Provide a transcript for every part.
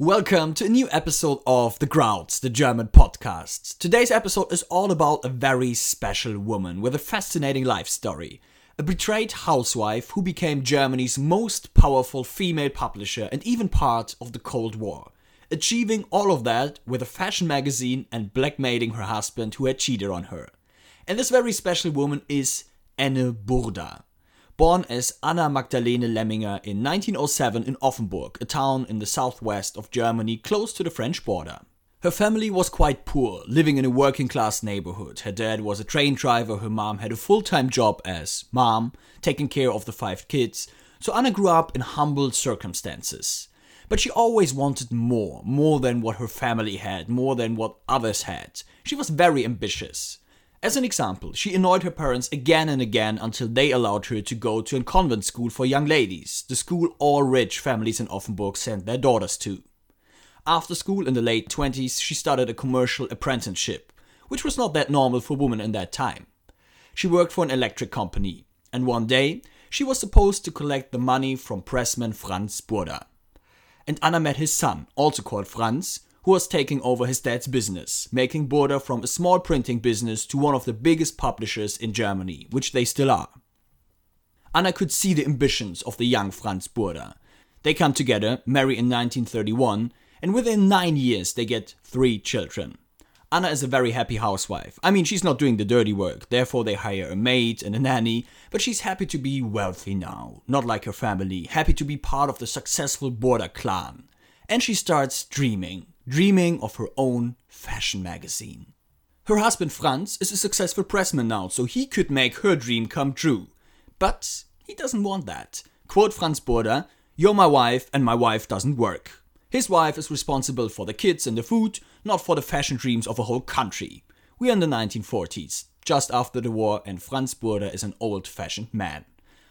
Welcome to a new episode of The Krauts, the German podcast. Today's episode is all about a very special woman with a fascinating life story. A betrayed housewife who became Germany's most powerful female publisher and even part of the Cold War. Achieving all of that with a fashion magazine and blackmailing her husband who had cheated on her. And this very special woman is Aenne Burda. Born as Anna Magdalene Lemminger in 1907 in Offenburg, a town in the southwest of Germany close to the French border. Her family was quite poor, living in a working class neighborhood. Her dad was a train driver, her mom had a full time job as mom, taking care of the five kids, so Anna grew up in humble circumstances. But she always wanted more, more than what her family had, more than what others had. She was very ambitious. As an example, she annoyed her parents again and again until they allowed her to go to a convent school for young ladies, the school all rich families in Offenburg sent their daughters to. After school in the late 20s, she started a commercial apprenticeship, which was not that normal for women in that time. She worked for an electric company, and one day she was supposed to collect the money from pressman Franz Burda. And Anna met his son, also called Franz, who was taking over his dad's business, making Burda from a small printing business to one of the biggest publishers in Germany, which they still are. Anna could see the ambitions of the young Franz Burda. They come together, marry in 1931, and within nine years they get three children. Anna is a very happy housewife. I mean, she's not doing the dirty work, therefore, they hire a maid and a nanny, but she's happy to be wealthy now, not like her family, happy to be part of the successful Burda clan. And she starts dreaming, dreaming of her own fashion magazine. Her husband Franz is a successful pressman now, so he could make her dream come true. But he doesn't want that. Quote Franz Burda, You're my wife, and my wife doesn't work. His wife is responsible for the kids and the food, not for the fashion dreams of a whole country. We are in the 1940s, just after the war, and Franz Burda is an old fashioned man.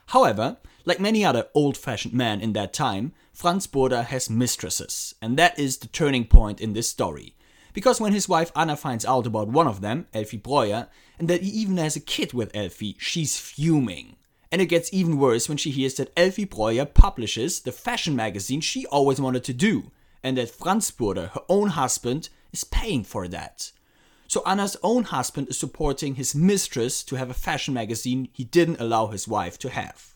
However, like many other old fashioned men in that time, Franz Burda has mistresses, and that is the turning point in this story. Because when his wife Anna finds out about one of them, Elfie Breuer, and that he even has a kid with Elfie, she's fuming. And it gets even worse when she hears that Elfie Breuer publishes the fashion magazine she always wanted to do, and that Franz Burda, her own husband, is paying for that. So Anna's own husband is supporting his mistress to have a fashion magazine he didn't allow his wife to have.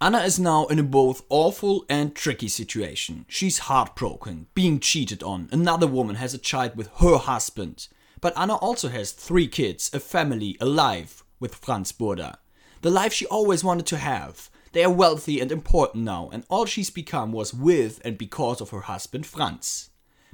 Anna is now in a both awful and tricky situation. She's heartbroken, being cheated on. Another woman has a child with her husband. But Anna also has three kids, a family, a life with Franz Burda. The life she always wanted to have. They are wealthy and important now, and all she's become was with and because of her husband Franz.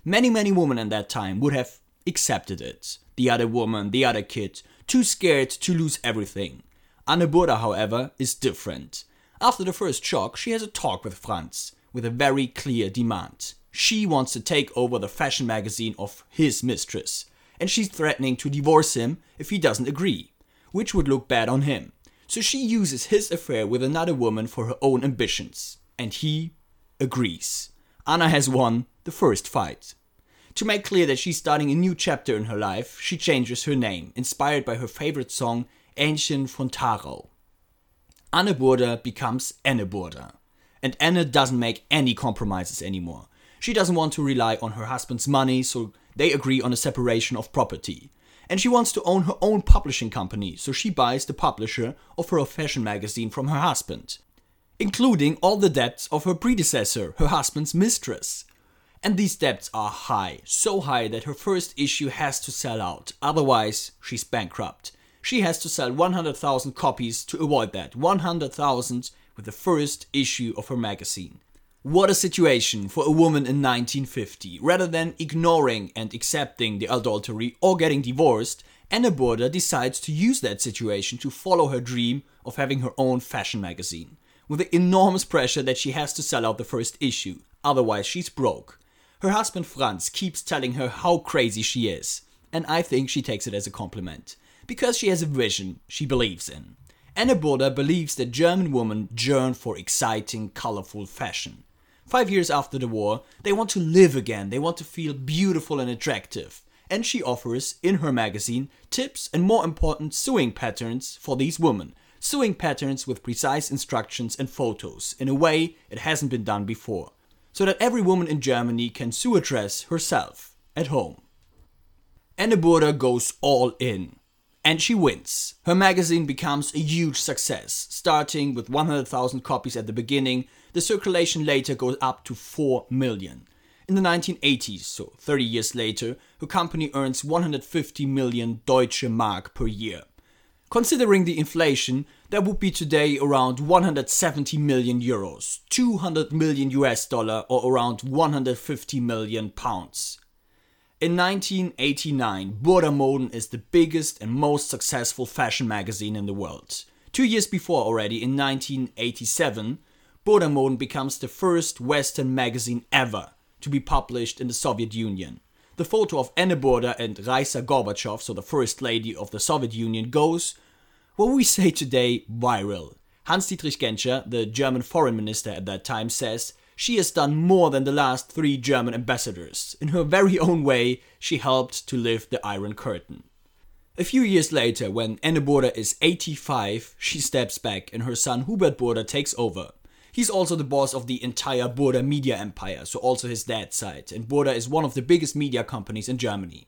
Many, many women in that time would have accepted it. The other woman, the other kid, too scared to lose everything. Anna Burda, however, is different. After the first shock, she has a talk with Franz with a very clear demand. She wants to take over the fashion magazine of his mistress, and she's threatening to divorce him if he doesn't agree, which would look bad on him. So she uses his affair with another woman for her own ambitions, and he agrees. Anna has won the first fight. To make clear that she's starting a new chapter in her life, she changes her name, inspired by her favorite song, Ännchen von Tharau. Anne Burda becomes Aenne Burda. And Aenne doesn't make any compromises anymore. She doesn't want to rely on her husband's money, so they agree on a separation of property. And she wants to own her own publishing company, so she buys the publisher of her fashion magazine from her husband, including all the debts of her predecessor, her husband's mistress. And these debts are high, so high that her first issue has to sell out, otherwise, she's bankrupt she has to sell 100,000 copies to avoid that. 100,000 with the first issue of her magazine. What a situation for a woman in 1950. Rather than ignoring and accepting the adultery or getting divorced, Anna Burda decides to use that situation to follow her dream of having her own fashion magazine. With the enormous pressure that she has to sell out the first issue, otherwise, she's broke. Her husband Franz keeps telling her how crazy she is, and I think she takes it as a compliment because she has a vision she believes in. Anna Burda believes that German women yearn for exciting, colorful fashion. Five years after the war, they want to live again, they want to feel beautiful and attractive. And she offers, in her magazine, tips and more important, sewing patterns for these women. Sewing patterns with precise instructions and photos, in a way it hasn't been done before. So that every woman in Germany can sew a dress herself at home. Aenne Burda goes all in. And she wins. Her magazine becomes a huge success, starting with 100,000 copies at the beginning. The circulation later goes up to 4 million. In the 1980s, so 30 years later, her company earns 150 million Deutsche Mark per year. Considering the inflation, that would be today around 170 million euros, 200 million US dollar, or around 150 million pounds. In 1989, Burda Moden is the biggest and most successful fashion magazine in the world. Two years before, already in 1987, Burda Moden becomes the first Western magazine ever to be published in the Soviet Union. The photo of Aenne Burda and Raisa Gorbachev, so the first lady of the Soviet Union, goes, what we say today, viral. Hans Dietrich Genscher, the German foreign minister at that time, says she has done more than the last three German ambassadors. In her very own way, she helped to lift the Iron Curtain. A few years later, when Aenne Burda is 85, she steps back and her son Hubert Burda takes over. He's also the boss of the entire Burda media empire, so also his dad's side, and Burda is one of the biggest media companies in Germany.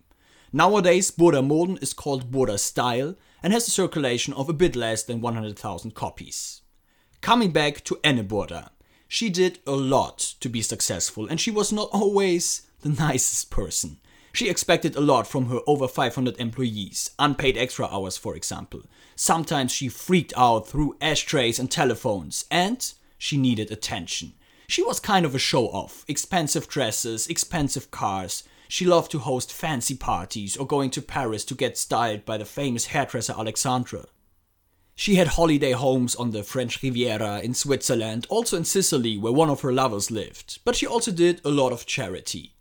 Nowadays, Burda Moden is called Burda Style and has a circulation of a bit less than 100,000 copies. Coming back to Aenne Burda, she did a lot to be successful and she was not always the nicest person. She expected a lot from her over 500 employees, unpaid extra hours, for example. Sometimes she freaked out through ashtrays and telephones, and she needed attention. She was kind of a show off expensive dresses, expensive cars. She loved to host fancy parties or going to Paris to get styled by the famous hairdresser Alexandre. She had holiday homes on the French Riviera in Switzerland, also in Sicily, where one of her lovers lived, but she also did a lot of charity.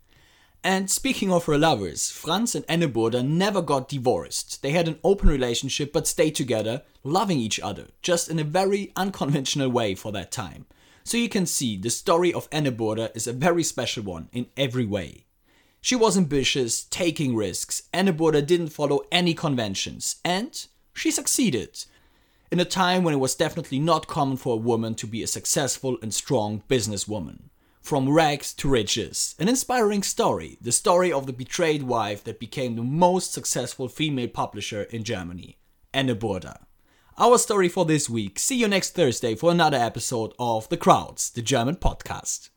And speaking of her lovers, Franz and Aenne Burda never got divorced. They had an open relationship but stayed together, loving each other, just in a very unconventional way for that time. So you can see the story of Aenne Burda is a very special one in every way. She was ambitious, taking risks. Aenne Burda didn't follow any conventions, and she succeeded. In a time when it was definitely not common for a woman to be a successful and strong businesswoman. From rags to riches. An inspiring story, the story of the betrayed wife that became the most successful female publisher in Germany, Aenne Burda. Our story for this week. See you next Thursday for another episode of The Krauts, the German podcast.